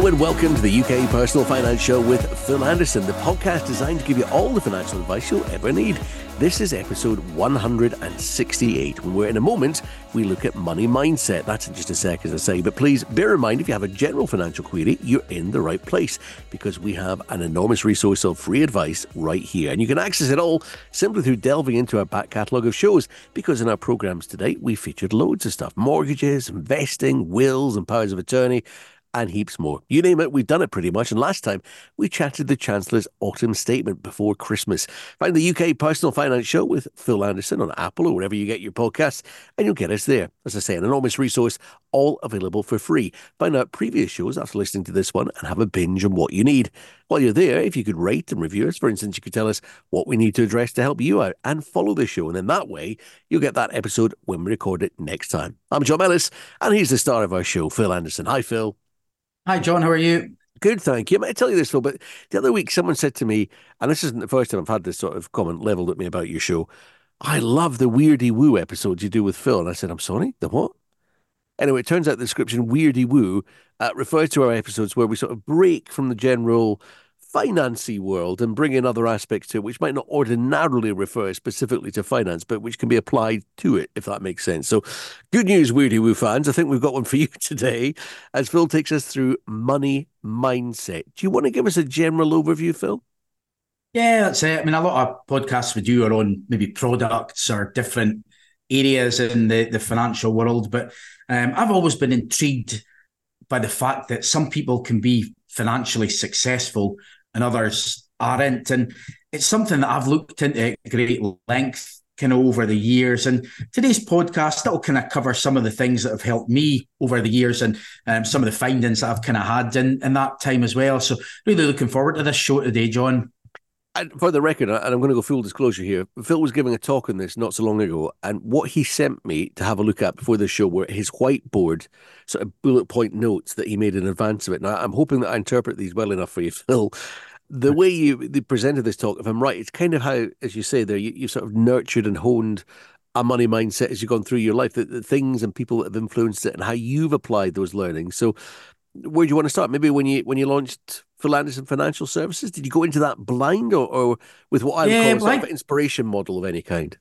And welcome to the UK Personal Finance Show with Phil Anderson, the podcast designed to give you all the financial advice you'll ever need. This is episode 168, where in a moment we look at money mindset. That's in just a sec, as I say. But please bear in mind if you have a general financial query, you're in the right place because we have an enormous resource of free advice right here. And you can access it all simply through delving into our back catalogue of shows because in our programmes today, we featured loads of stuff mortgages, investing, wills, and powers of attorney and heaps more. You name it, we've done it pretty much. And last time we chatted the Chancellor's autumn statement before Christmas. Find the UK Personal Finance Show with Phil Anderson on Apple or wherever you get your podcasts, and you'll get us there. As I say, an enormous resource, all available for free. Find out previous shows after listening to this one and have a binge on what you need. While you're there, if you could rate and review us, for instance, you could tell us what we need to address to help you out and follow the show. And in that way, you'll get that episode when we record it next time. I'm John Ellis, and he's the star of our show, Phil Anderson. Hi, Phil. Hi, John. How are you? Good, thank you. I might tell you this, Phil, but the other week someone said to me, and this isn't the first time I've had this sort of comment leveled at me about your show. I love the Weirdy Woo episodes you do with Phil. And I said, I'm sorry, the what? Anyway, it turns out the description Weirdy Woo uh, refers to our episodes where we sort of break from the general financy world and bring in other aspects to it, which might not ordinarily refer specifically to finance, but which can be applied to it, if that makes sense. So, good news, Weirdy Woo fans. I think we've got one for you today as Phil takes us through money mindset. Do you want to give us a general overview, Phil? Yeah, that's it. I mean, a lot of podcasts we do are on maybe products or different areas in the, the financial world, but um, I've always been intrigued by the fact that some people can be financially successful and others aren't. And it's something that I've looked into at great length kind of over the years. And today's podcast, that'll kind of cover some of the things that have helped me over the years and um, some of the findings that I've kind of had in, in that time as well. So really looking forward to this show today, John. For the record, and I'm going to go full disclosure here, Phil was giving a talk on this not so long ago, and what he sent me to have a look at before the show were his whiteboard sort of bullet point notes that he made in advance of it. Now, I'm hoping that I interpret these well enough for you, Phil. The way you presented this talk, if I'm right, it's kind of how, as you say there, you, you sort of nurtured and honed a money mindset as you've gone through your life, the, the things and people that have influenced it, and how you've applied those learnings. So, where do you want to start? Maybe when you when you launched Phil Anderson Financial Services, did you go into that blind or, or with what I would yeah, call a sort of inspiration model of any kind?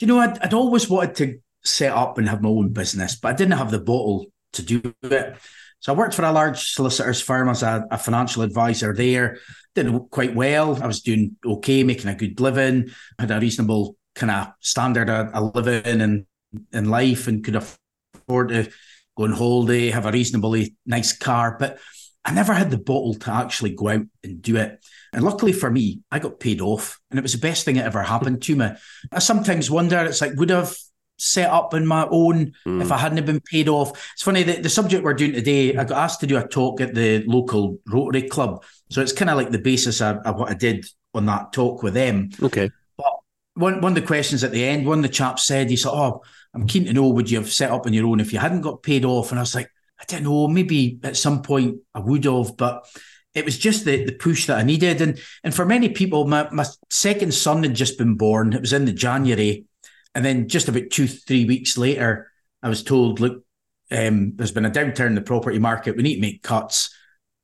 You know, I'd, I'd always wanted to set up and have my own business, but I didn't have the bottle to do it. So I worked for a large solicitors firm as a, a, financial advisor there. Did quite well. I was doing okay, making a good living. Had a reasonable kind of standard of, of living and in life, and could afford to go on holiday, have a reasonably nice car. But I never had the bottle to actually go out and do it. And luckily for me, I got paid off, and it was the best thing that ever happened to me. I sometimes wonder, it's like, would I've set up on my own mm. if I hadn't been paid off? It's funny that the subject we're doing today, I got asked to do a talk at the local Rotary Club. So it's kind of like the basis of, of what I did on that talk with them. Okay. But one, one of the questions at the end, one of the chaps said, he said, Oh, I'm keen to know, would you have set up on your own if you hadn't got paid off? And I was like, I don't know, maybe at some point I would have, but it was just the, the push that I needed. And and for many people, my, my second son had just been born. It was in the January. And then just about two, three weeks later, I was told, look, um, there's been a downturn in the property market. We need to make cuts.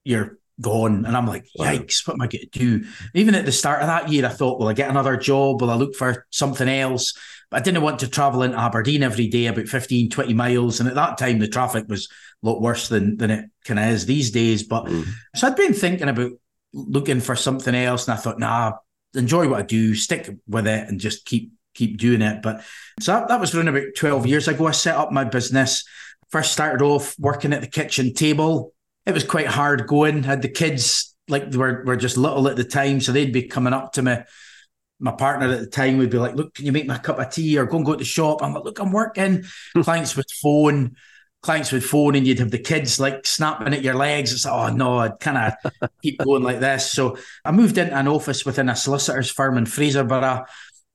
You're gone. And I'm like, yikes, what am I going to do? Even at the start of that year, I thought, will I get another job? Will I look for something else? But I didn't want to travel into Aberdeen every day, about 15, 20 miles. And at that time, the traffic was a lot worse than, than it kind of is these days. But mm. so I'd been thinking about looking for something else. And I thought, nah, enjoy what I do, stick with it and just keep keep doing it. But so that, that was around about 12 years ago. I set up my business. First started off working at the kitchen table. It was quite hard going. I had the kids like they were, were just little at the time. So they'd be coming up to me my partner at the time would be like, "Look, can you make me a cup of tea or go and go to the shop?" I'm like, "Look, I'm working." Hmm. clients with phone, clients with phone, and you'd have the kids like snapping at your legs. It's like, "Oh no," I'd kind of keep going like this. So I moved into an office within a solicitor's firm in Fraserburgh,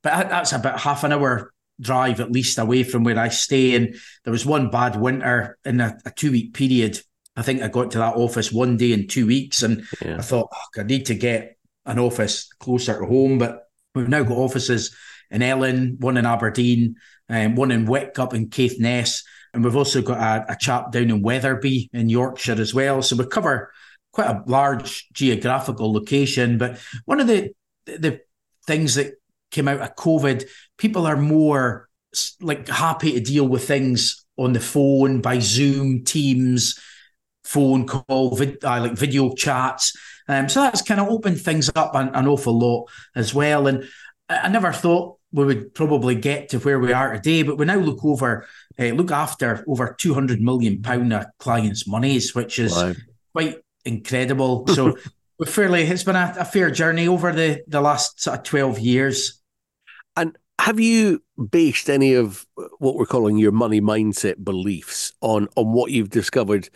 but that's about half an hour drive at least away from where I stay. And there was one bad winter in a, a two week period. I think I got to that office one day in two weeks, and yeah. I thought oh, I need to get an office closer to home, but We've now got offices in Ellon, one in Aberdeen, um, one in Wick up in Caithness. And we've also got a, a chap down in Wetherby in Yorkshire as well. So we cover quite a large geographical location. But one of the the things that came out of COVID, people are more like happy to deal with things on the phone by Zoom, Teams, phone call, vid, uh, like video chats. Um, so that's kind of opened things up an, an awful lot as well. And I, I, never thought we would probably get to where we are today, but we now look over, uh, look after over two hundred million pound of clients' monies, which is wow. quite incredible. So. we're fairly, it's been a, a fair journey over the, the last sort of 12 years. And have you based any of what we're calling your money mindset beliefs on on what you've discovered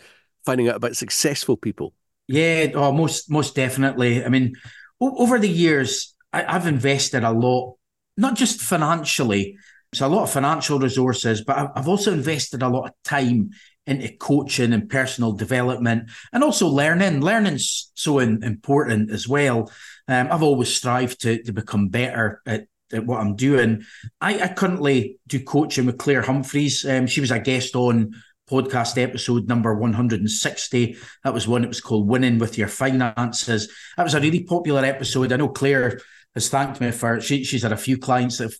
finding out about successful people? Yeah, oh, most most definitely. I mean, o- over the years, I, have invested a lot, not just financially, so a lot of financial resources, but I've, I've also invested a lot of time into coaching and personal development, and also learning. Learning's so in, important as well. Um, I've always strived to to become better at at what I'm doing. I, I currently do coaching with Claire Humphreys. Um, she was a guest on podcast episode number 160. That was one that was called Winning with Your Finances. That was a really popular episode. I know Claire has thanked me for she, she's had a few clients that have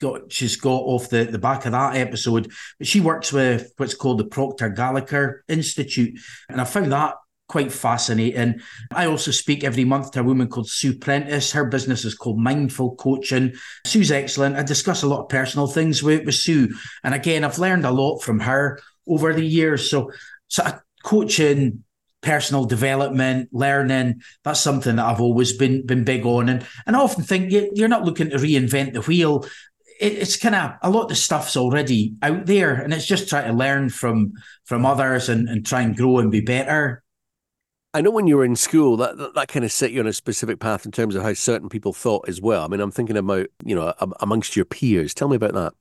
got she's got off the, the back of that episode. But she works with what's called the Proctor Gallagher Institute. And I found that quite fascinating. I also speak every month to a woman called Sue Prentice. Her business is called Mindful Coaching. Sue's excellent. I discuss a lot of personal things with, with Sue. And again, I've learned a lot from her over the years. So, so uh, coaching, personal development, learning, that's something that I've always been been big on. And, and I often think you're not looking to reinvent the wheel. it's kind of a lot of the stuff's already out there and it's just trying to learn from from others and, and try and grow and be better I know when you were in school, that, that, that kind of set you on a specific path in terms of how certain people thought as well. I mean, I'm thinking about you know amongst your peers. Tell me about that.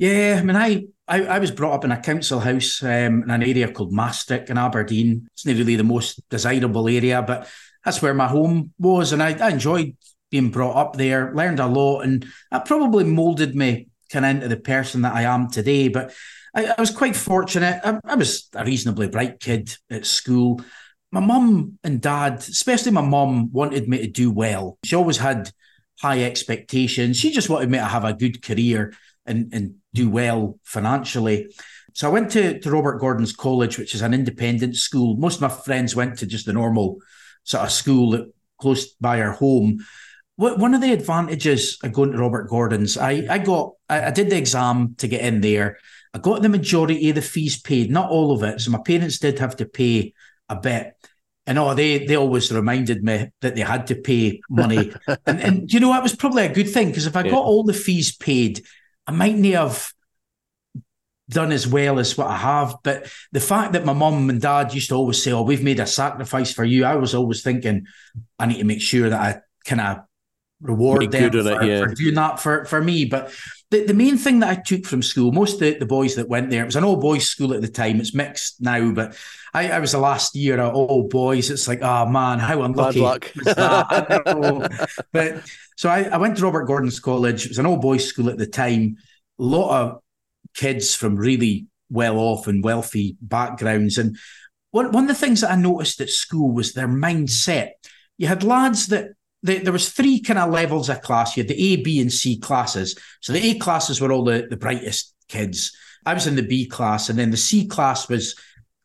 Yeah, I mean, I I, I was brought up in a council house um, in an area called Mastrick in Aberdeen. It's not really the most desirable area, but that's where my home was, and I, I enjoyed being brought up there. Learned a lot, and that probably molded me kind of into the person that I am today. But I, I was quite fortunate. I, I was a reasonably bright kid at school my mum and dad, especially my mum, wanted me to do well. She always had high expectations. She just wanted me to have a good career and, and do well financially. So I went to, to Robert Gordon's College, which is an independent school. Most of my friends went to just the normal sort of school that close by our home. What, One of the advantages of going to Robert Gordon's, I, I got, I, I did the exam to get in there. I got the majority of the fees paid, not all of it. So my parents did have to pay a bit. And oh, they they always reminded me that they had to pay money. and, and you know, that was probably a good thing because if I yeah. got all the fees paid, I mightn't have done as well as what I have. But the fact that my mum and dad used to always say, Oh, we've made a sacrifice for you, I was always thinking, I need to make sure that I kind of reward them for, it, yeah. for, doing that for, for me. But the, the main thing that I took from school, most of the, the boys that went there, it was an all boys school at the time. It's mixed now, but I, I was the last year of all boys. It's like, oh man, how unlucky but so I, I went to Robert Gordon's College. It was an all boys school at the time. A lot of kids from really well off and wealthy backgrounds. And one, one of the things that I noticed at school was their mindset. You had lads that the, there was three kind of levels of class. You had the A, B, and C classes. So the A classes were all the, the brightest kids. I was in the B class, and then the C class was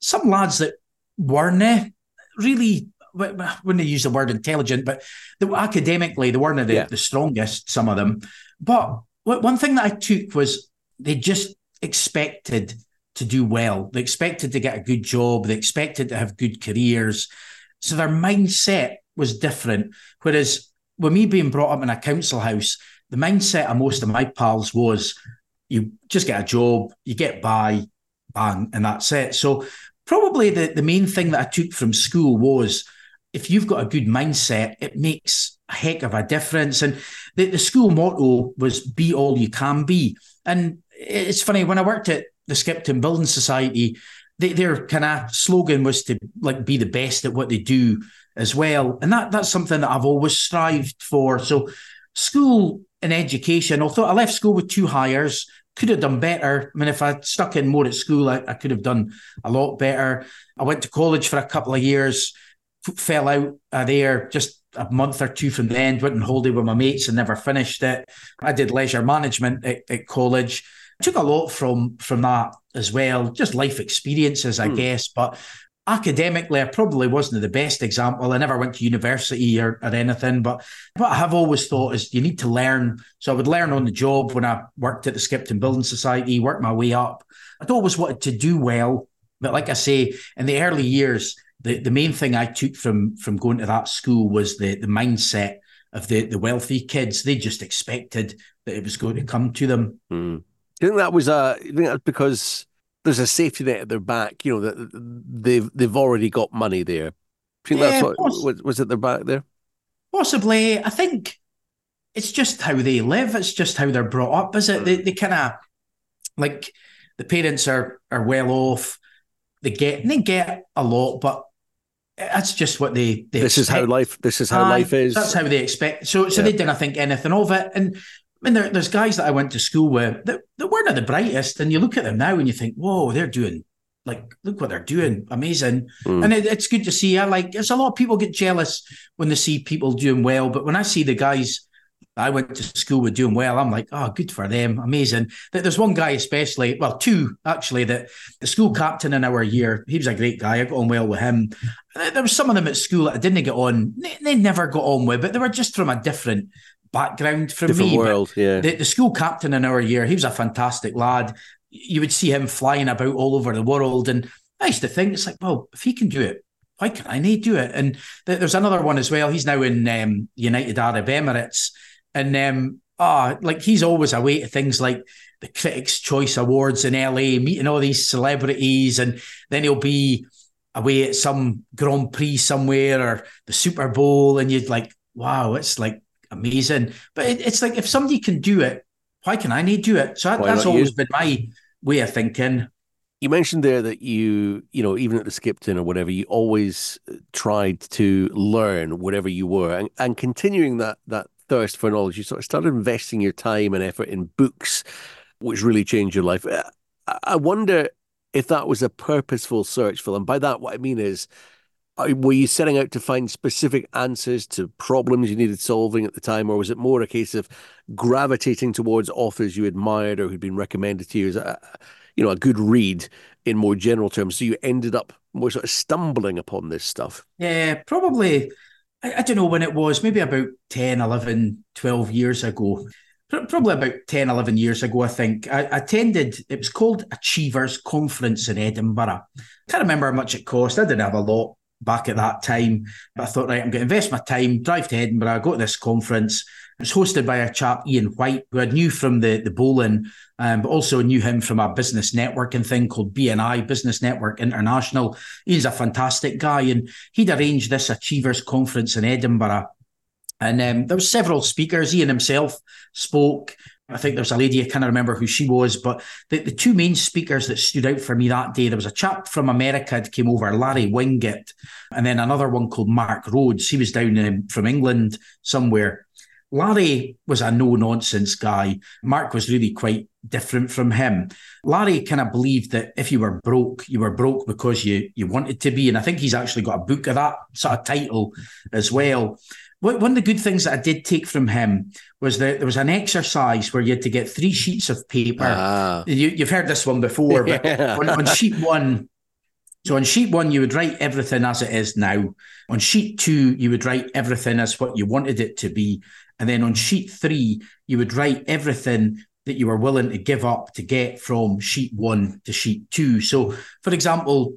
some lads that weren't eh, really wouldn't use the word intelligent, but the, academically they weren't the, yeah. the strongest. Some of them, but one thing that I took was they just expected to do well. They expected to get a good job. They expected to have good careers. So their mindset was different. Whereas with me being brought up in a council house, the mindset of most of my pals was you just get a job, you get by, bang, and that's it. So probably the, the main thing that I took from school was if you've got a good mindset, it makes a heck of a difference. And the, the school motto was be all you can be. And it's funny, when I worked at the Skipton Building Society, they, their kind of slogan was to like be the best at what they do as well. And that that's something that I've always strived for. So school in education, although I left school with two Highers, could have done better. I mean, if I'd stuck in more at school, I, I could have done a lot better. I went to college for a couple of years, fell out uh, there just a month or two from the end, went on holiday with my mates and never finished it. I did leisure management at, at college. Took a lot from from that as well, just life experiences, I hmm. guess. But academically, I probably wasn't the best example. I never went to university or, or anything, but what I have always thought is you need to learn. So I would learn on the job when I worked at the Skipton Building Society, work my way up. I'd always wanted to do well. But like I say, in the early years, the, the main thing I took from from going to that school was the the mindset of the the wealthy kids. They just expected that it was going to come to them. Mm. Do you think that was uh, think that's because there's a safety net at their back. You know that they've they've already got money there. Do you think yeah, that's what was, was it their back there? Possibly. I think it's just how they live. It's just how they're brought up. Is it? They they kind of like the parents are are well off. They get they get a lot, but that's just what they. they this expect. is how life. This is how uh, life is. That's how they expect. So so yeah. they didn't think anything of it, and I mean, there, there's guys that I went to school with that, that weren't the brightest, and you look at them now and you think, "Whoa, they're doing like look what they're doing, amazing." Mm. And it, it's good to see. I like. There's a lot of people get jealous when they see people doing well, but when I see the guys I went to school with doing well, I'm like, "Oh, good for them, amazing." That there's one guy especially, well, two actually, that the school captain in our year, he was a great guy. I got on well with him. There was some of them at school that I didn't get on. They, they never got on with, but they were just from a different background from Different me. World, yeah. The, the, school captain in our year, he was a fantastic lad. You would see him flying about all over the world. And I used to think, it's like, well, if he can do it, why can I not do it? And th- there's another one as well. He's now in um, United Arab Emirates. And um, ah, like he's always away to things like the Critics' Choice Awards in LA, meeting all these celebrities. And then he'll be away at some Grand Prix somewhere or the Super Bowl. And you'd like, wow, it's like amazing. But it, it's like if somebody can do it, why can I need do it? So that, that's always you? been my way of thinking. You mentioned there that you, you know, even at the Skipton or whatever, you always tried to learn whatever you were, and, and continuing that that thirst for knowledge. You sort of started investing your time and effort in books, which really changed your life. Uh, I wonder if that was a purposeful search, for them. by that, what I mean is, Uh, were you setting out to find specific answers to problems you needed solving at the time, or was it more a case of gravitating towards authors you admired or who'd been recommended to you as a, you know, a good read in more general terms? So you ended up more sort of stumbling upon this stuff. Yeah, probably. I, I don't know when it was, maybe about 10, 11, 12 years ago probably about 10, 11 years ago, I think, I, attended, it was called Achievers Conference in Edinburgh. Can't remember how much it cost. I didn't have a lot back at that time. But I thought, right, I'm going to invest my time, drive to Edinburgh, go to this conference. It was hosted by a chap, Ian White, who I knew from the, the bowling, um, but also knew him from a business networking thing called BNI, Business Network International. He's a fantastic guy. And he'd arranged this Achievers Conference in Edinburgh. And um, there was several speakers. Ian himself spoke. I think there's a lady, I can't remember who she was, but the, the two main speakers that stood out for me that day, there was a chap from America that came over, Larry Winget, and then another one called Mark Rhodes. He was down from England somewhere. Larry was a no nonsense guy. Mark was really quite different from him. Larry kind of believed that if you were broke, you were broke because you you wanted to be. And I think he's actually got a book of that sort of title as well one of the good things that I did take from him was that there was an exercise where you had to get three sheets of paper. Ah. You, have heard this one before, but yeah. on, on sheet one, so on sheet one, you would write everything as it is now. On sheet two, you would write everything as what you wanted it to be. And then on sheet three, you would write everything that you were willing to give up to get from sheet one to sheet two. So, for example,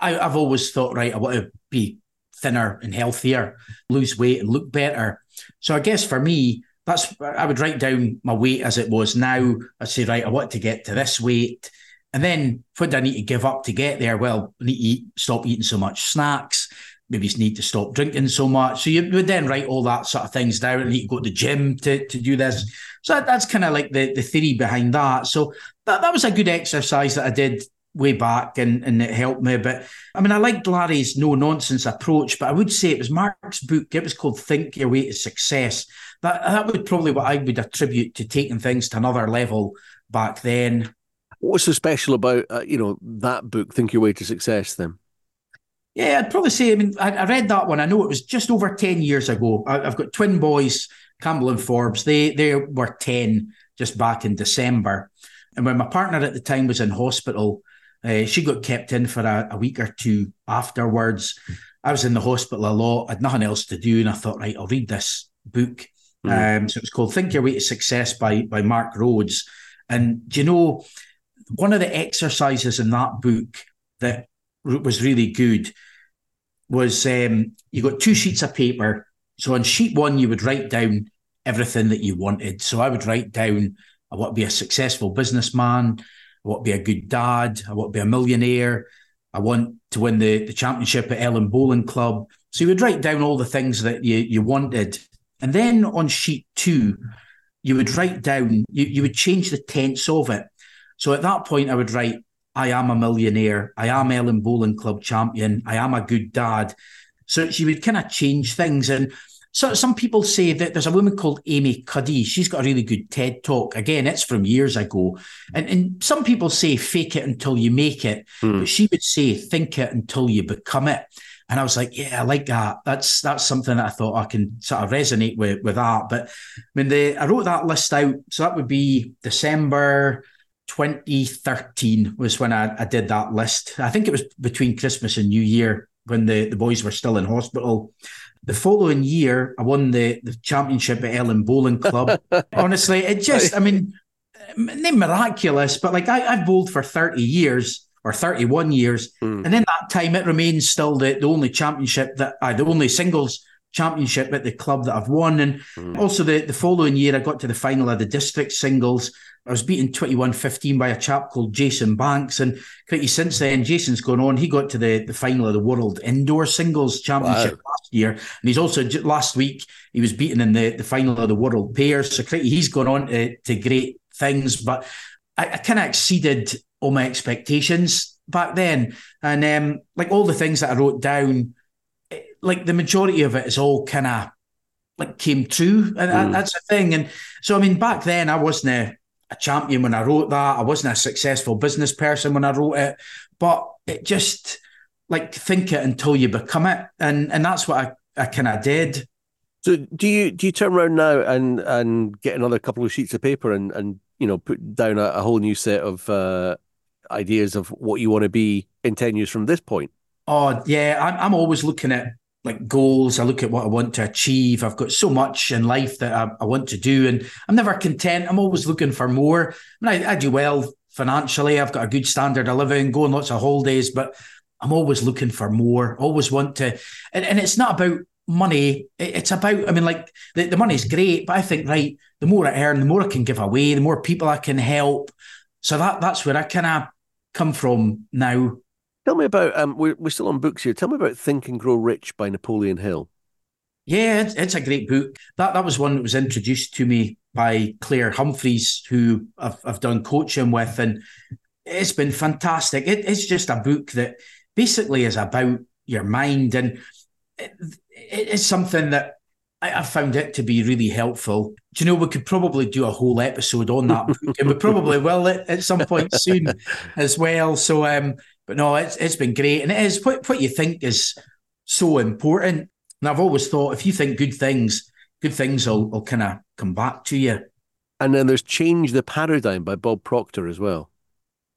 I, have always thought, right, I want to be thinner and healthier, lose weight and look better. So I guess for me, that's I would write down my weight as it was now. I'd say, right, I want to get to this weight. And then what do I need to give up to get there? Well, I need to eat, stop eating so much snacks. Maybe you need to stop drinking so much. So you would then write all that sort of things down. I need to go to the gym to, to do this. So that, that's kind of like the, the theory behind that. So that, that was a good exercise that I did way back and, and it helped me. But I mean, I liked Larry's no nonsense approach, but I would say it was Mark's book. It was called Think Your Way to Success that that would probably what I would attribute to taking things to another level back then. What's so special about uh, you know that book, Think Your Way to Success? Then, yeah, I'd probably say. I mean, I, I read that one. I know it was just over ten years ago. I, have got twin boys, Campbell and Forbes. They they were ten just back in December, and when my partner at the time was in hospital, uh, she got kept in for a, a week or two afterwards. I was in the hospital a lot. I had nothing else to do, and I thought, right, I'll read this book. Mm. Um, so it was called "Think Your Way to Success" by by Mark Rhodes. And do you know, one of the exercises in that book that was really good was um, you got two sheets of paper. So on sheet one, you would write down everything that you wanted. So I would write down, I want to be a successful businessman. I want to be a good dad. I want to be a millionaire. I want to win the, the championship at Ellon Bowling Club. So you would write down all the things that you, you wanted. And then on sheet two, you would write down, you, you would change the tense of it. So at that point, I would write, I am a millionaire. I am Ellon Bowling Club champion. I am a good dad. So she would kind of change things. And so some people say that there's a woman called Amy Cuddy. She's got a really good TED talk. Again, it's from years ago. And, and some people say fake it until you make it. Mm. But she would say think it until you become it. And I was like, yeah, I like that. That's that's something that I thought I can sort of resonate with with that. But when the I wrote that list out, so that would be December 2013 was when I, I did that list. I think it was between Christmas and New Year when the, the boys were still in hospital. The following year, I won the, the championship at Ellon Bowling Club. Honestly, it just, I mean, not miraculous, but like I, I've bowled for 30 years or 31 years. Mm. And in that time, it remains still the, the only championship that I, uh, the only singles championship at the club that I've won. And mm. also the, the following year, I got to the final of the district singles. I was beaten 21 15 by a chap called Jason Banks. And pretty since then, Jason's gone on. He got to the, the final of the World Indoor Singles Championship wow. last year. And he's also, last week, he was beaten in the, the final of the World Pairs. So pretty, he's gone on to, to great things. But I, I kind of exceeded all my expectations back then. And um, like all the things that I wrote down, like the majority of it is all kind of like came true. And mm. that's the thing. And so, I mean, back then I wasn't a, a champion when I wrote that. I wasn't a successful business person when I wrote it, but it just like think it until you become it, and and that's what I, I kind of did. So do you do you turn around now and and get another couple of sheets of paper and and you know put down a, a whole new set of uh, ideas of what you want to be in ten years from this point? Oh yeah, I'm I'm always looking at like goals. I look at what I want to achieve. I've got so much in life that I, I want to do, and I'm never content. I'm always looking for more. I, mean, I, I do well financially. I've got a good standard of living, going lots of holidays, but I'm always looking for more. Always want to, and, and it's not about money. It's about, I mean, like the, the money's great, but I think right, the more I earn, the more I can give away, the more people I can help. So that that's where I kind of come from now. Tell me about um, we're we're still on books here. Tell me about Think and Grow Rich by Napoleon Hill. Yeah, it's, it's a great book. That that was one that was introduced to me by Claire Humphreys, who I've, I've done coaching with, and it's been fantastic. It, it's just a book that basically is about your mind, and it, it's something that I, I found it to be really helpful. Do you know we could probably do a whole episode on that book, and we probably will at, at some point soon as well. So, um, but no, it's it's been great, and it is what what you think is so important. And I've always thought if you think good things, good things will, will kind of come back to you. And then there's Change the Paradigm by Bob Proctor as well.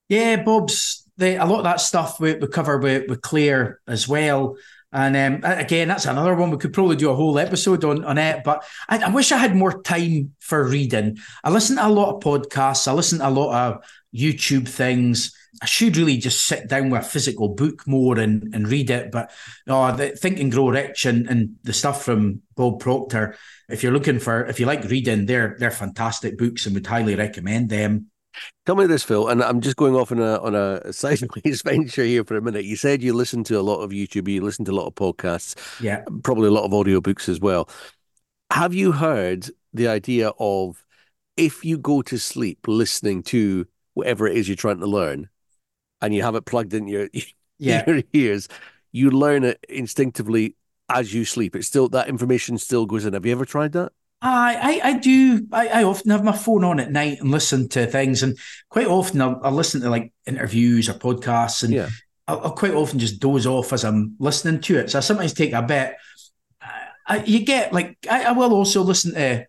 Yeah, Bob's the, a lot of that stuff we, we cover with, with Claire as well. And um, again, that's another one we could probably do a whole episode on, on it. But I, I, wish I had more time for reading. I listen to a lot of podcasts, I listen to a lot of YouTube things. I should really just sit down with a physical book more and, and read it. But oh, the Think and Grow Rich and, and the stuff from Bob Proctor, if you're looking for, if you like reading, they're they're fantastic books and would highly recommend them. Tell me this, Phil, and I'm just going off on a on a sideways venture here for a minute. You said you listen to a lot of YouTube, you listen to a lot of podcasts, yeah, probably a lot of audiobooks as well. Have you heard the idea of if you go to sleep listening to whatever it is you're trying to learn, and you have it plugged in your yeah. your ears, you learn it instinctively as you sleep. It's still that information still goes in. Have you ever tried that? I, I, I do. I, I often have my phone on at night and listen to things, and quite often I'll, I'll listen to like interviews or podcasts, and yeah. I'll, I'll, quite often just doze off as I'm listening to it. So I sometimes take a bit. I, you get like I, I will also listen to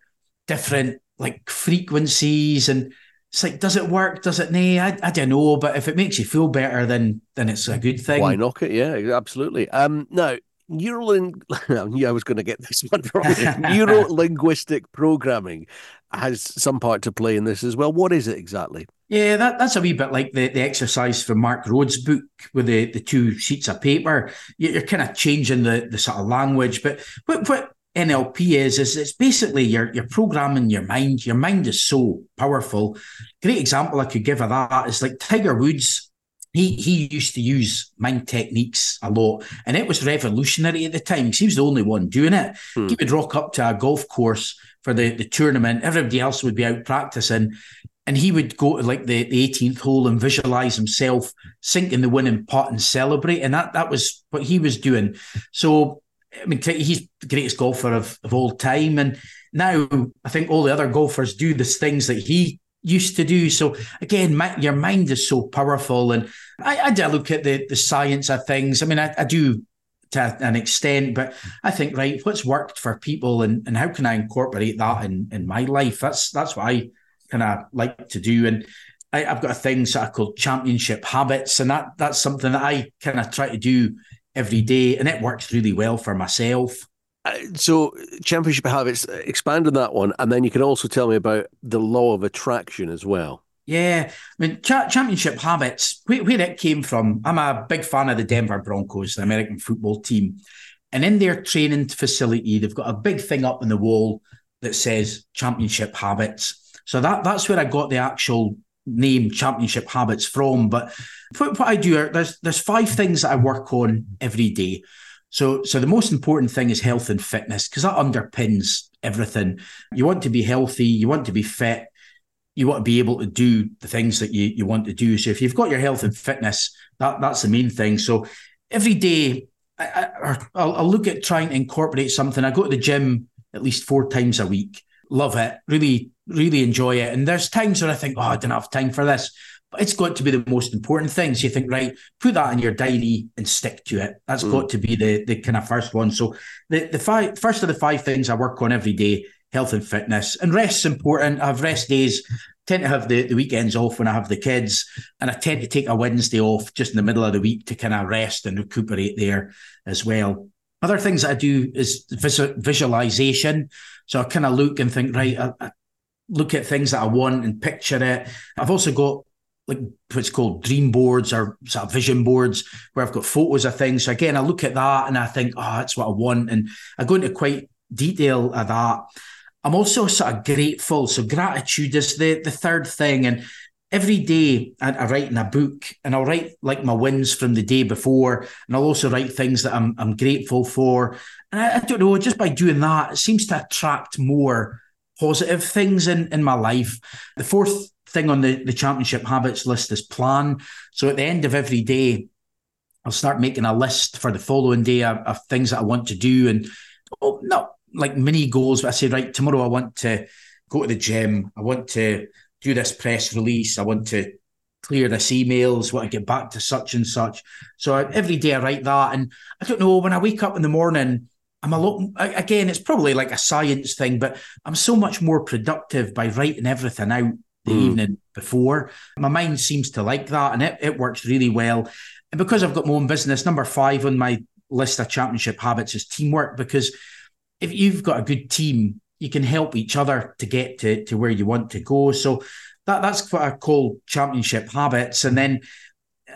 different like frequencies and it's like, does it work? Does it nay? I, I don't know, but if it makes you feel better, then then it's a good thing. Why knock it? Yeah, absolutely. Um, now neuroling I knew I was going to get this one wrong. Neuro linguistic programming has some part to play in this as well. What is it exactly? Yeah, that, that's a wee bit like the, the exercise from Mark Rhodes' book with the, the two sheets of paper. You're kind of changing the, the sort of language, but what, what NLP is is it's basically you're you're programming your mind. Your mind is so powerful. Great example I could give of that is like Tiger Woods he he used to use mind techniques a lot, and it was revolutionary at the time he was the only one doing it. Hmm. He would rock up to a golf course for the, the tournament, everybody else would be out practicing, and he would go to like the, the 18th hole and visualize himself sinking the winning putt and celebrate. And that that was what he was doing. So I mean, he's the greatest golfer of, of all time. And now I think all the other golfers do the things that he used to do. So again, my, your mind is so powerful, and I, I do look at the the science of things. I mean, I, I do to an extent, but I think right, what's worked for people, and and how can I incorporate that in in my life? That's that's what I kind of like to do, and. I, have got a thing sort of called championship habits, and that that's something that I kind of try to do every day, and it works really well for myself. Uh, so championship habits expand on that one and then you can also tell me about the law of attraction as well yeah i mean championship habits where, where, it came from i'm a big fan of the denver broncos the american football team and in their training facility they've got a big thing up on the wall that says championship habits so that that's where i got the actual name championship habits from but what, what i do uh, there's there's five things that i work on every day so, so the most important thing is health and fitness because that underpins everything. You want to be healthy, you want to be fit, you want to be able to do the things that you, you want to do. So, if you've got your health and fitness, that that's the main thing. So, every day, I, will look at trying to incorporate something. I go to the gym at least four times a week. Love it. Really, really enjoy it. And there's times where I think, oh, I don't have time for this. But it's got to be the most important thing. So you think, right, put that in your diary and stick to it. That's mm. got to be the the kind of first one. So the the five first of the five things I work on every day: health and fitness, and rest's important. I have rest days. Tend to have the, the weekends off when I have the kids, and I tend to take a Wednesday off just in the middle of the week to kind of rest and recuperate there as well. Other things that I do is visualization. So I kind of look and think, right, I, I look at things that I want and picture it. I've also got like what's called dream boards or sort of vision boards where I've got photos of things. So again, I look at that and I think, oh, that's what I want. And I go into quite detail of that. I'm also sort of grateful. So gratitude is the the third thing. And every day I, I, write in a book and I'll write like my wins from the day before. And I'll also write things that I'm I'm grateful for. And I, I don't know, just by doing that, it seems to attract more positive things in, in my life. The fourth thing on the, the championship habits list is plan. So at the end of every day, I'll start making a list for the following day of, of things that I want to do. And oh, not like mini goals, but I say, right, tomorrow I want to go to the gym. I want to do this press release. I want to clear this emails, want to get back to such and such. So every day I write that. And I don't know, when I wake up in the morning, I'm a lot, again, it's probably like a science thing, but I'm so much more productive by writing everything out the mm. evening before. My mind seems to like that and it, it works really well. And because I've got my own business, number five on my list of championship habits is teamwork. Because if you've got a good team, you can help each other to get to, to where you want to go. So that, that's what I call championship habits. And then,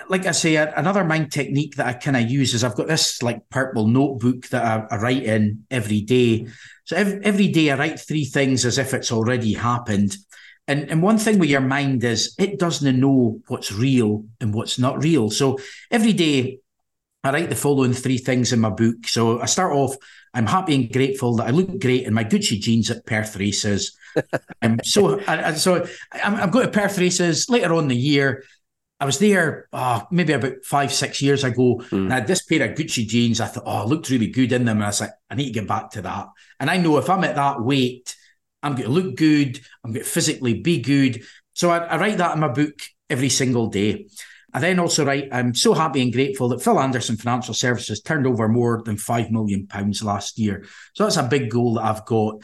like I say, another mind technique that I kind of use is I've got this like purple notebook that I, I write in every day. So every, every day I write three things as if it's already happened. And, and one thing with your mind is it doesn't know what's real and what's not real. So every day I write the following three things in my book. So I start off, I'm happy and grateful that I look great in my Gucci jeans at Perth races. um, so I, so I'm, I'm, going to Perth races later on the year. I was there oh, maybe about five, six years ago, mm. and I had this pair of Gucci jeans. I thought, oh, I looked really good in them. And I was like, I need to get back to that. And I know if I'm at that weight, I'm going to look good. I'm going to physically be good. So I, I write that in my book every single day. I then also write, I'm so happy and grateful that Phil Anderson Financial Services turned over more than £5 million last year. So that's a big goal that I've got.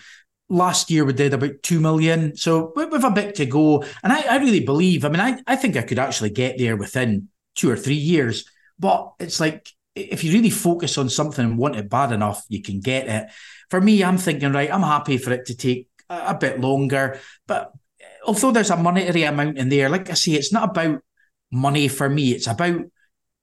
Last year we did about 2 million. So we've a bit to go. And I, I really believe, I mean, I, I think I could actually get there within two or three years. But it's like, if you really focus on something and want it bad enough, you can get it. For me, I'm thinking, right, I'm happy for it to take a, a bit longer. But although there's a monetary amount in there, like I say, it's not about money for me. It's about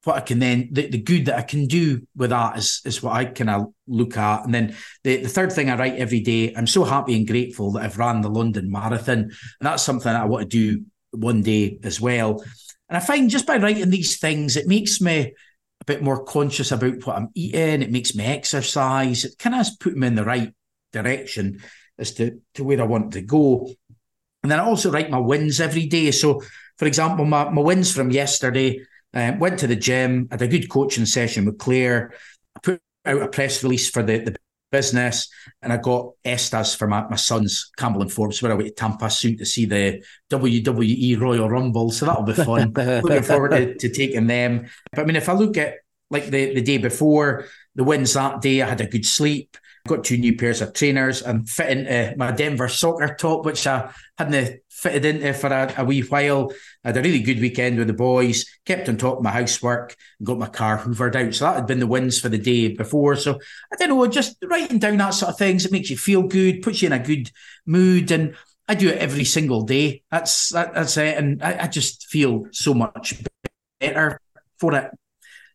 what I can then the, the good that I can do with that is is what I kind of look at. And then the, the third thing I write every day, I'm so happy and grateful that I've ran the London Marathon. And that's something that I want to do one day as well. And I find just by writing these things, it makes me a bit more conscious about what I'm eating. It makes me exercise. It kind of put me in the right direction as to, to where I want to go. And then I also write my wins every day. So, for example, my, my wins from yesterday, um, went to the gym, had a good coaching session with Claire. I put out a press release for the, the business and I got ESTAs for my, my son's Campbell and Forbes where I went to Tampa soon to see the WWE Royal Rumble. So that'll be fun. Looking forward to, to taking them. But I mean, if I look at like the, the day before, the wins that day, I had a good sleep got two new pairs of trainers and fit into my Denver soccer top, which I hadn't fitted into for a, a, wee while. I had a really good weekend with the boys, kept on top of my housework, and got my car hoovered out. So that had been the wins for the day before. So I don't know, just writing down that sort of things, it makes you feel good, puts you in a good mood. And I do it every single day. That's that, that's it. And I, I just feel so much better for it.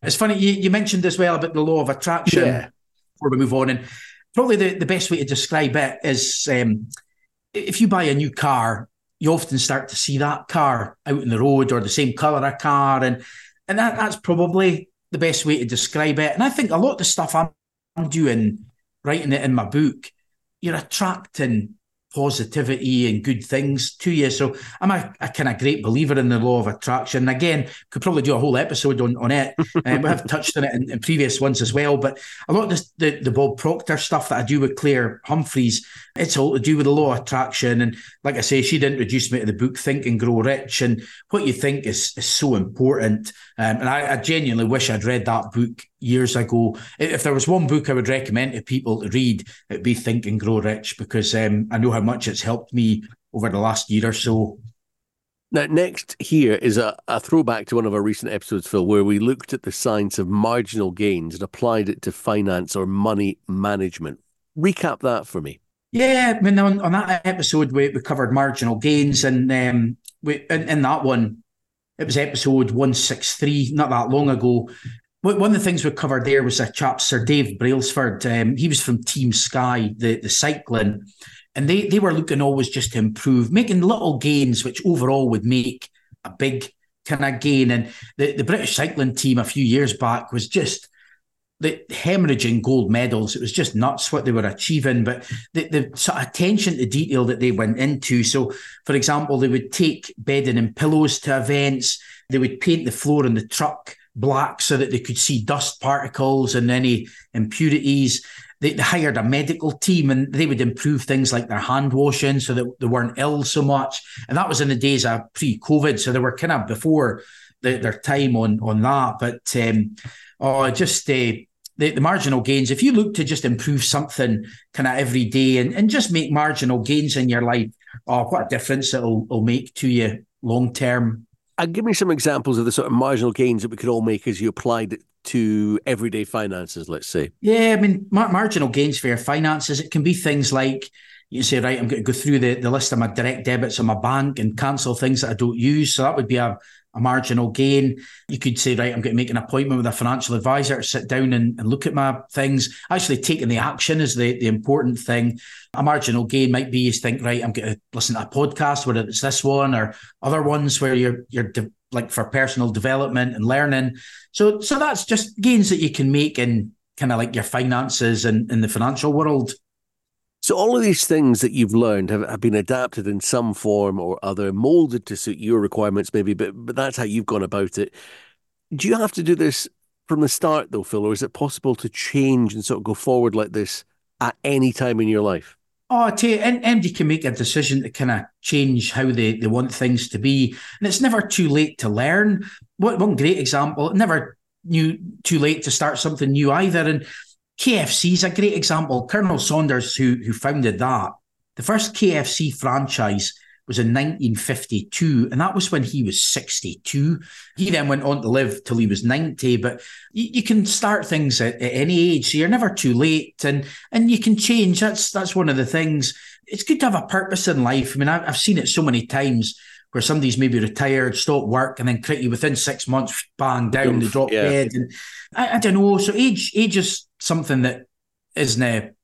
It's funny, you, you mentioned as well about the law of attraction yeah. before we move on. And probably the, the best way to describe it is um, if you buy a new car, you often start to see that car out in the road or the same colour of car. And and that, that's probably the best way to describe it. And I think a lot of the stuff I'm, I'm doing, writing it in my book, you're attracting positivity and good things to you. So I'm a, a kind of great believer in the law of attraction. Again, could probably do a whole episode on, on it. um, we have touched on it in, in, previous ones as well. But a lot of this, the, the Bob Proctor stuff that I do with Claire Humphreys, it's all to do with the law of attraction. And like I say, she'd introduced me to the book Think and Grow Rich. And what you think is, is so important. Um, and I, I genuinely wish I'd read that book years ago. If there was one book I would recommend to people to read, it'd be Think and Grow Rich because um, I know how much it's helped me over the last year or so. Now, next here is a, a throwback to one of our recent episodes, Phil, where we looked at the science of marginal gains and applied it to finance or money management. Recap that for me. Yeah, I mean, on, on that episode, we, we covered marginal gains, and um, we, in, in that one, it was episode 163, not that long ago. One of the things we covered there was a chap, Sir Dave Brailsford. Um, he was from Team Sky, the, the cycling, and they, they were looking always just to improve, making little gains, which overall would make a big kind of gain. And the, the British cycling team a few years back was just the hemorrhaging gold medals. It was just nuts what they were achieving, but the, the sort of attention to detail that they went into. So, for example, they would take bedding and pillows to events. They would paint the floor in the truck black so that they could see dust particles and any impurities. They, they hired a medical team and they would improve things like their hand washing so that they weren't ill so much. And that was in the days of pre-COVID, so they were kind of before the, their time on on that. But um, oh, just uh, the, the marginal gains, if you look to just improve something kind of every day and, and just make marginal gains in your life, oh, what a difference it'll, it'll make to you long term. And give me some examples of the sort of marginal gains that we could all make as you applied it to everyday finances, let's say. Yeah, I mean, mar- marginal gains for your finances, it can be things like you say, right, I'm going to go through the, the list of my direct debits on my bank and cancel things that I don't use. So that would be a, a marginal gain. You could say, right, I'm going to make an appointment with a financial advisor sit down and, and look at my things. Actually, taking the action is the, the important thing. A marginal gain might be you think, right, I'm going to listen to a podcast, whether it's this one or other ones where you're you're de- like for personal development and learning. So so that's just gains that you can make in kind of like your finances and in the financial world. So all of these things that you've learned have, have been adapted in some form or other, molded to suit your requirements, maybe, but but that's how you've gone about it. Do you have to do this from the start though, Phil, or is it possible to change and sort of go forward like this at any time in your life? Oh, I tell you, anybody can make a decision to kind of change how they, they want things to be. And it's never too late to learn. What one great example, never new too late to start something new either. And KFC is a great example. Colonel Sanders, who who founded that, the first KFC franchise was in 1952, and that was when he was 62. He then went on to live till he was 90. But you, you can start things at, at, any age, so you're never too late, and and you can change. That's that's one of the things. It's good to have a purpose in life. I mean, I've, I've seen it so many times where somebody's maybe retired, stopped work, and then quickly within six months, bang down, they drop yeah. dead. And I, I, don't know. So age age is something that isn't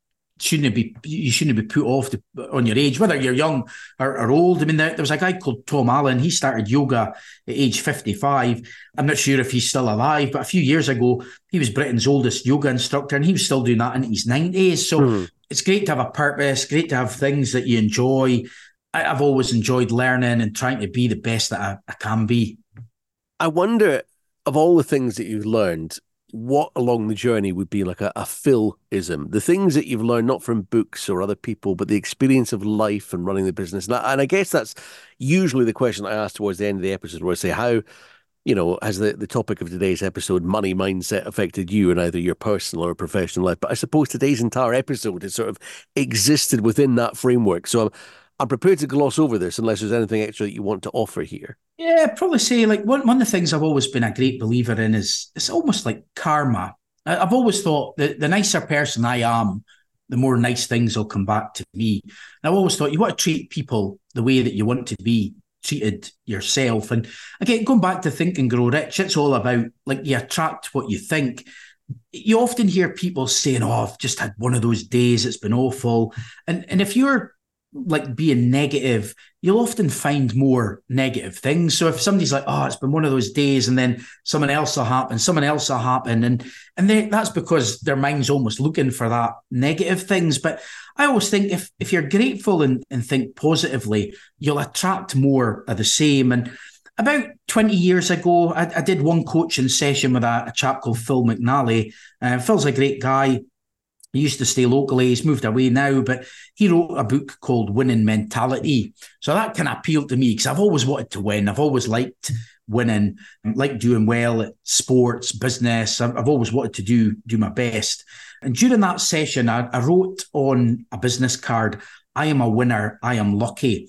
shouldn't be you shouldn't be put off to, on your age, whether you're young or, or old. I mean, there, there, was a guy called Tom Allen. He started yoga at age 55. I'm not sure if he's still alive, but a few years ago, he was Britain's oldest yoga instructor, and he was still doing that in his 90s. So mm. it's great to have a purpose, great to have things that you enjoy. I, have always enjoyed learning and trying to be the best that I, I can be. I wonder, of all the things that you've learned, what along the journey would be like a, a Philism, the things that you've learned not from books or other people, but the experience of life and running the business. And I, and I guess that's usually the question I ask towards the end of the episode, where I say, how, you know, has the, the topic of today's episode, money mindset, affected you in either your personal or professional life? But I suppose today's entire episode has sort of existed within that framework. So I'm, I'm prepared to gloss over this unless there's anything extra that you want to offer here. Yeah, I'd probably say like one, one of the things I've always been a great believer in is it's almost like karma. I've always thought that the nicer person I am, the more nice things will come back to me. And I've always thought you want to treat people the way that you want to be treated yourself. And again, going back to Think and Grow Rich, it's all about like you attract what you think. You often hear people saying, Oh, I've just had one of those days, it's been awful. And and if you're like being negative, you'll often find more negative things. So if somebody's like, "Oh, it's been one of those days," and then someone else will happen, someone else will happen, and and they, that's because their mind's almost looking for that negative things. But I always think if if you're grateful and, and think positively, you'll attract more of the same. And about 20 years ago, I, I did one coaching session with a, a chap called Phil McNally. Uh, Phil's a great guy. He used to stay locally. He's moved away now, but he wrote a book called Winning Mentality. So that kind of appealed to me because I've always wanted to win. I've always liked winning, like doing well at sports, business. I've, always wanted to do do my best. And during that session, I, I wrote on a business card, "I am a winner. I am lucky."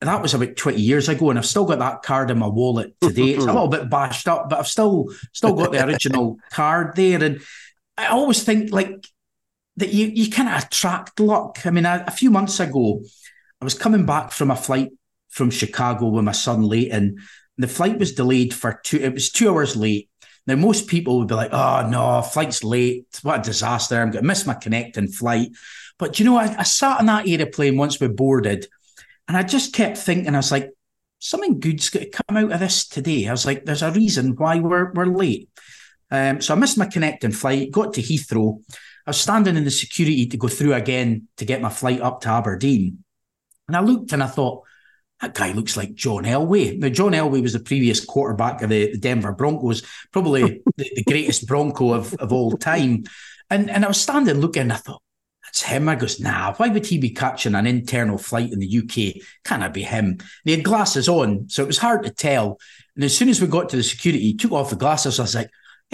that was about 20 years ago and I've still got that card in my wallet today. It's a little bit bashed up, but I've still still got the original card there. And I always think like that you you kind of attract luck. I mean, a, few months ago, I was coming back from a flight from Chicago with my son Leighton. The flight was delayed for two. It was two hours late. Now, most people would be like, "Oh no, flight's late. What a disaster! I'm going to miss my connecting flight." But you know, I, I sat on that aeroplane once we boarded, and I just kept thinking, I was like, something good's going to come out of this today. I was like, there's a reason why we're we're late. Um, so I missed my connecting flight, got to Heathrow. I was standing in the security to go through again to get my flight up to Aberdeen. And I looked and I thought, that guy looks like John Elway. Now, John Elway was the previous quarterback of the, the Denver Broncos, probably the, the, greatest Bronco of, of all time. And, and I was standing looking, and I thought, that's him. I goes, nah, why would he be catching an internal flight in the UK? Can it be him? And he had glasses on, so it was hard to tell. And as soon as we got to the security, he took off the glasses. I was like,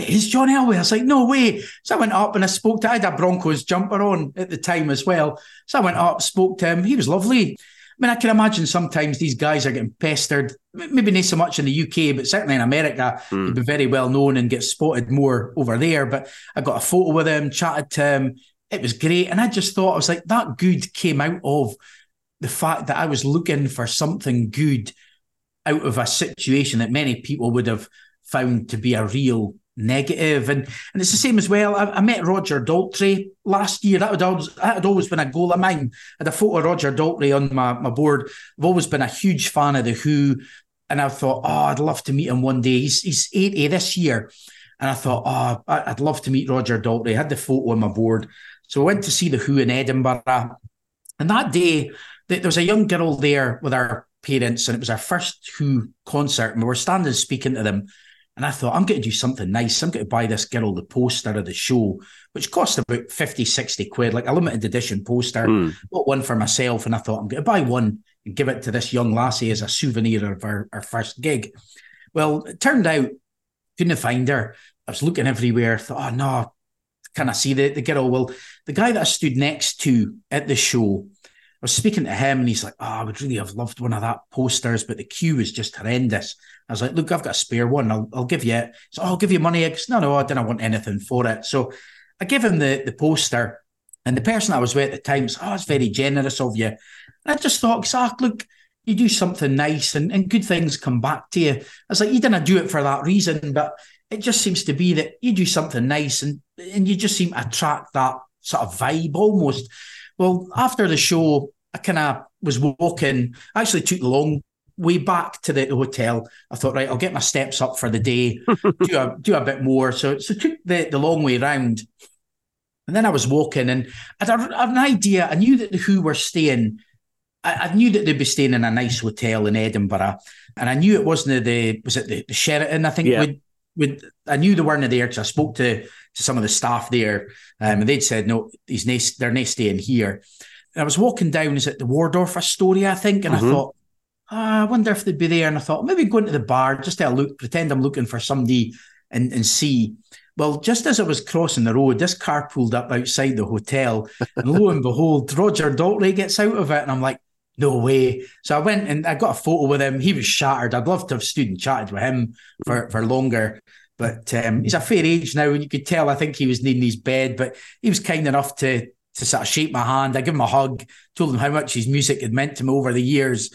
is John Elway? I was like, no way. So I went up and I spoke to, I had a Broncos jumper on at the time as well. So I went up, spoke to him. He was lovely. I mean, I can imagine sometimes these guys are getting pestered, maybe not so much in the UK, but certainly in America, mm. he'd be very well known and get spotted more over there. But I got a photo with him, chatted to him. It was great. And I just thought, I was like, that good came out of the fact that I was looking for something good out of a situation that many people would have found to be a real negative. And and it's the same as well. I, I met Roger Daltrey last year. That, would always, that had always been a goal of mine. I had a photo of Roger Daltrey on my, my board. I've always been a huge fan of The Who. And I thought, oh, I'd love to meet him one day. He's, he's 80 eh, this year. And I thought, oh, I'd love to meet Roger Daltrey. I had the photo on my board. So I went to see The Who in Edinburgh. And that day, there was a young girl there with our parents, and it was our first Who concert. And we were standing speaking to them. And I thought, I'm going to do something nice. I'm going to buy this girl the poster of the show, which cost about 50, 60 quid, like a limited edition poster. Mm. Bought one for myself. And I thought, I'm going to buy one and give it to this young lassie as a souvenir of our, our first gig. Well, it turned out, couldn't find her. I was looking everywhere. Thought, oh, no, can I see the, the girl? Well, the guy that I stood next to at the show, was speaking to him and he's like, Oh, I would really have loved one of that posters, but the queue is just horrendous. I was like, Look, I've got a spare one. I'll, I'll give you it. So oh, I'll give you money. Goes, no, no, I didn't want anything for it. So I give him the, the poster. And the person I was with at the time said, Oh, it's very generous of you. And I just thought, Zach, look, you do something nice and, and good things come back to you. I was like, you didn't do it for that reason, but it just seems to be that you do something nice and, and you just seem to attract that sort of vibe almost. Well, after the show, I kind of was walking. I actually took the long way back to the hotel. I thought, right, I'll get my steps up for the day, do a do a bit more. So so took the, the long way round. And then I was walking and I had, an idea. I knew that the Who were staying. I, I, knew that they'd be staying in a nice hotel in Edinburgh. And I knew it wasn't the was it the, the Sheraton, I think yeah. would would I knew they weren't there because I spoke to to some of the staff there, um, and they'd said no, he's nice, they're nice staying here. And I was walking down, is it the Waldorf Astoria, I think, and mm-hmm. I thought, oh, I wonder if they'd be there. And I thought maybe go into the bar just to look, pretend I'm looking for somebody and and see. Well, just as I was crossing the road, this car pulled up outside the hotel, and lo and behold, Roger Daltrey gets out of it, and I'm like, no way. So I went and I got a photo with him. He was shattered. I'd love to have stood and chatted with him for, for longer. But um, he's a fair age now, and you could tell I think he was needing his bed. But he was kind enough to to sort of shake my hand. I give him a hug, told him how much his music had meant to me over the years.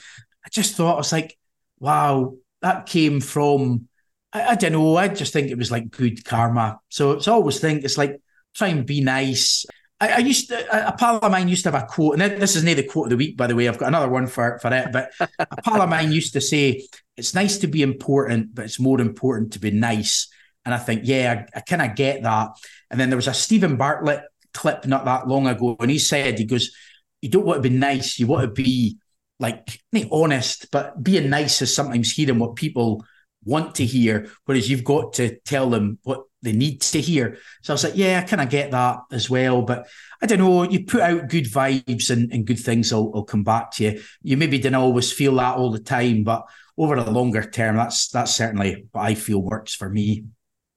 I just thought I was like, wow, that came from I, I don't know. I just think it was like good karma. So, it's always think it's like try and be nice. I, I, used to, a pal of mine used to have a quote, and this is near the quote of the week, by the way. I've got another one for, for it, but a pal of mine used to say, It's nice to be important, but it's more important to be nice. And I think, yeah, I, I kind of get that. And then there was a Steven Bartlett clip not that long ago, and he said, He goes, You don't want to be nice, you want to be like, honest, but being nice is sometimes hearing what people want to hear, whereas you've got to tell them what they need to hear. So I was like, yeah, I kind of get that as well. But I don't know, you put out good vibes and, and good things will, will come back to you. You maybe didn't always feel that all the time, but over the longer term, that's that's certainly what I feel works for me.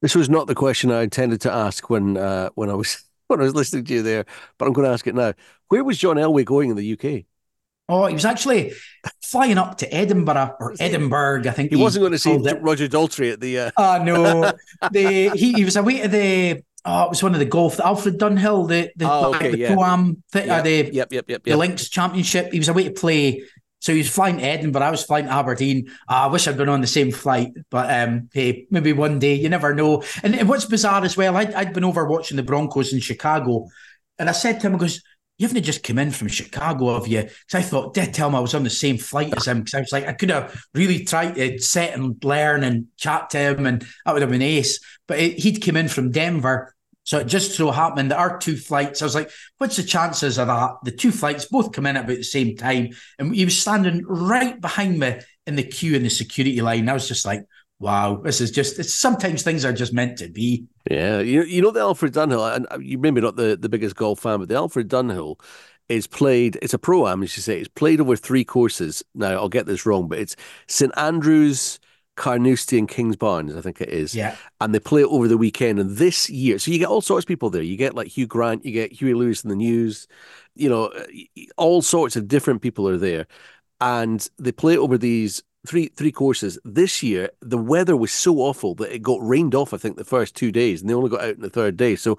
This was not the question I intended to ask when uh, when I was when I was listening to you there, but I'm going to ask it now. Where was John Elway going in the UK? Oh, he was actually flying up to Edinburgh or Edinburgh. I think he, he wasn't going to see it. Roger Daltrey at the. Uh... Oh no, the he, he was away to the. Oh, it was one of the golf, the Alfred Dunhill, the the, oh, okay, the yeah. Pro-Am, th- yep, uh, the, yep, yep, yep, yep. the Links Championship. He was away to play. So he was flying to Edinburgh. I was flying to Aberdeen. Oh, I wish I'd been on the same flight, but um, hey, maybe one day. You never know. And, and what's bizarre as well, I'd, I'd been over watching the Broncos in Chicago, and I said to him, "I goes, you haven't just come in from Chicago, have you? Because I thought, did tell him I was on the same flight as him. Because I was like, I could have really tried to sit and learn and chat to him, and that would have been ace. But it, he'd come in from Denver. So it just so happened there are two flights, I was like, what's the chances of that? The two flights both come in at about the same time. And he was standing right behind me in the queue in the security line. I was just like, wow, this is just, sometimes things are just meant to be. Yeah, you you know the Alfred Dunhill, and uh, you maybe not the, the biggest golf fan, but the Alfred Dunhill is played. It's a pro am, as you say. It's played over three courses. Now I'll get this wrong, but it's St Andrews, Carnoustie, and Kings Kingsbarns, I think it is. Yeah, and they play it over the weekend. And this year, so you get all sorts of people there. You get like Hugh Grant, you get Huey Lewis and the News. You know, all sorts of different people are there, and they play it over these three three courses. This year, the weather was so awful that it got rained off. I think the first two days, and they only got out in the third day. So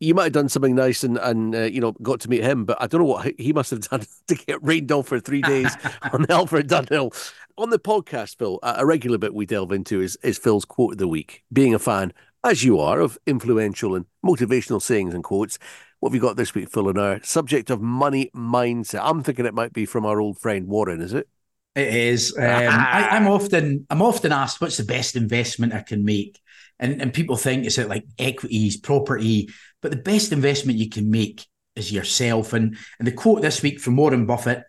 you might have done something nice and and uh, you know got to meet him, but I don't know what he must have done to get rained off for three days on Alfred Dunhill. On the podcast, Phil, a regular bit we delve into is is Phil's quote of the week. Being a fan, as you are, of influential and motivational sayings and quotes. What have you got this week, Phil, on our subject of money mindset? I'm thinking it might be from our old friend Warren, is it? It is. Um, I, am often I'm often asked what's the best investment I can make, and and people think is it like equities, property, but the best investment you can make is yourself. And and the quote this week from Warren Buffett: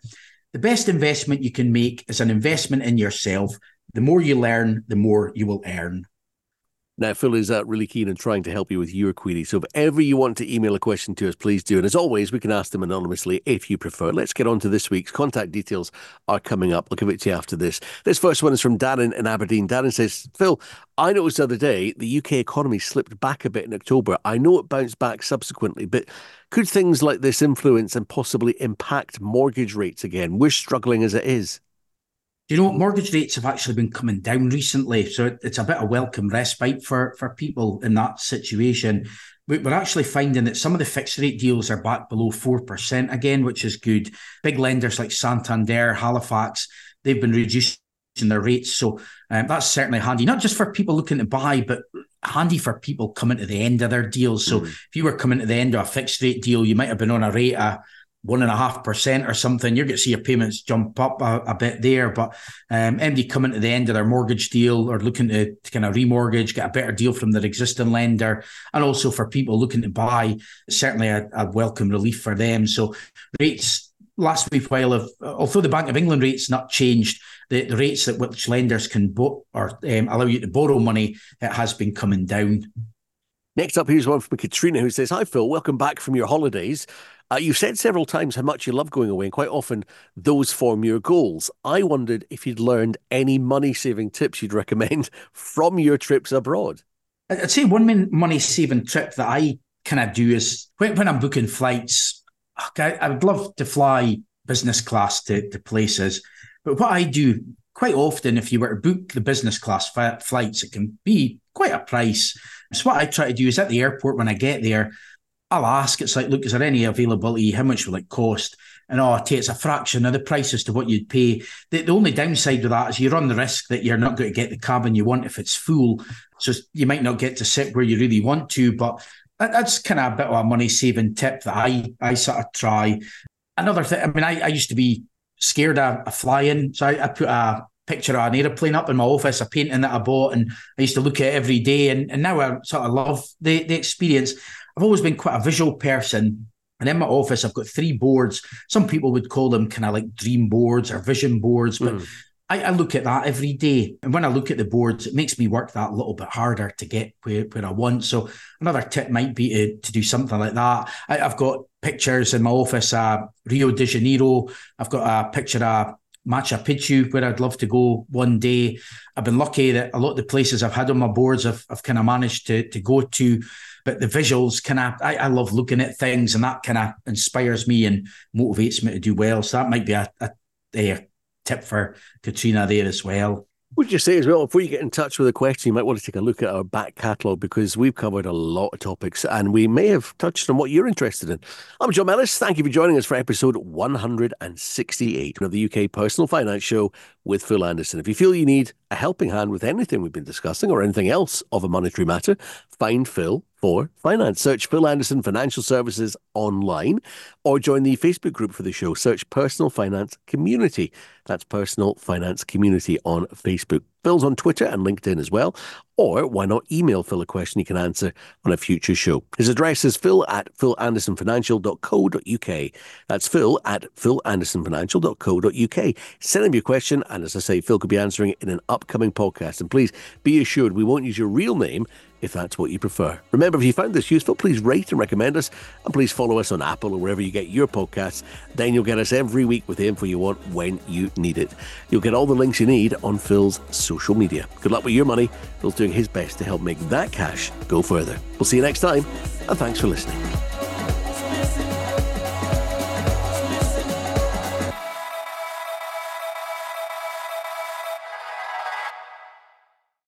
the best investment you can make is an investment in yourself. The more you learn, the more you will earn. Now, Phil is uh, really keen on trying to help you with your query. So, if ever you want to email a question to us, please do. And as always, we can ask them anonymously if you prefer. Let's get on to this week's contact details are coming up. I'll give it to you after this. This first one is from Darren in Aberdeen. Darren says, Phil, I noticed the other day the UK economy slipped back a bit in October. I know it bounced back subsequently, but could things like this influence and possibly impact mortgage rates again? We're struggling as it is you know, mortgage rates have actually been coming down recently, so it's a bit of welcome respite for for people in that situation. We're actually finding that some of the fixed rate deals are back below four percent again, which is good. Big lenders like Santander, Halifax, they've been reducing their rates, so um, that's certainly handy. Not just for people looking to buy, but handy for people coming to the end of their deals. So mm. if you were coming to the end of a fixed rate deal, you might have been on a rate of one and a half percent or something, you're going to see your payments jump up a, a bit there. But um, MD coming to the end of their mortgage deal or looking to, to, kind of remortgage, get a better deal from their existing lender, and also for people looking to buy, certainly a, a welcome relief for them. So rates last week while have, although the Bank of England rates not changed, the, the rates at which lenders can bo- or um, allow you to borrow money, it has been coming down. Next up, here's one from Katrina who says, Hi, Phil, welcome back from your holidays. Uh, you've said several times how much you love going away, and quite often those form your goals. I wondered if you'd learned any money saving tips you'd recommend from your trips abroad. I'd say one money saving trip that I kind of do is when, when I'm booking flights, I, I would love to fly business class to, to places. But what I do quite often, if you were to book the business class flights, it can be quite a price. So what I try to do is at the airport when I get there, I'll ask. It's like, look, is there any availability? How much will it cost? And oh, it's a fraction of the price as to what you'd pay. The, the only downside with that is you run the risk that you're not going to get the cabin you want if it's full. So you might not get to sit where you really want to. But that's kind of a bit of a money saving tip that I I sort of try. Another thing, I mean, I, I used to be scared of, of flying, so I, I put a picture of an aeroplane up in my office, a painting that I bought, and I used to look at it every day. And, and now I sort of love the the experience. I've always been quite a visual person. And in my office, I've got three boards. Some people would call them kind of like dream boards or vision boards, but mm. I, I, look at that every day. And when I look at the boards, it makes me work that little bit harder to get where, where I want. So another tip might be to, to do something like that. I, have got pictures in my office, uh, Rio de Janeiro. I've got a picture of Machu Picchu, where I'd love to go one day. I've been lucky that a lot of the places I've had on my boards I've, I've kind of managed to, to go to but the visuals kind of I, I, love looking at things and that kind of inspires me and motivates me to do well so that might be a, a, a tip for katrina there as well would you say as well, before you get in touch with a question, you might want to take a look at our back catalogue because we've covered a lot of topics and we may have touched on what you're interested in. I'm John Mellis. Thank you for joining us for episode 168 of the UK Personal Finance Show with Phil Anderson. If you feel you need a helping hand with anything we've been discussing or anything else of a monetary matter, find Phil for finance. Search Phil Anderson Financial Services online or join the Facebook group for the show. Search Personal Finance Community. That's Personal Finance Community on Facebook. Phil's on Twitter and LinkedIn as well. Or why not email Phil a question he can answer on a future show? His address is phil at philandersonfinancial.co.uk. That's phil at philandersonfinancial.co.uk. Send him your question, and as I say, Phil could be answering it in an upcoming podcast. And please be assured we won't use your real name if that's what you prefer. Remember, if you found this useful, please rate and recommend us, and please follow us on Apple or wherever you get your podcasts. Then you'll get us every week with the info you want when you need it. You'll get all the links you need on Phil's social media. Good luck with your money. Phil's doing his best to help make that cash go further. We'll see you next time, and thanks for listening.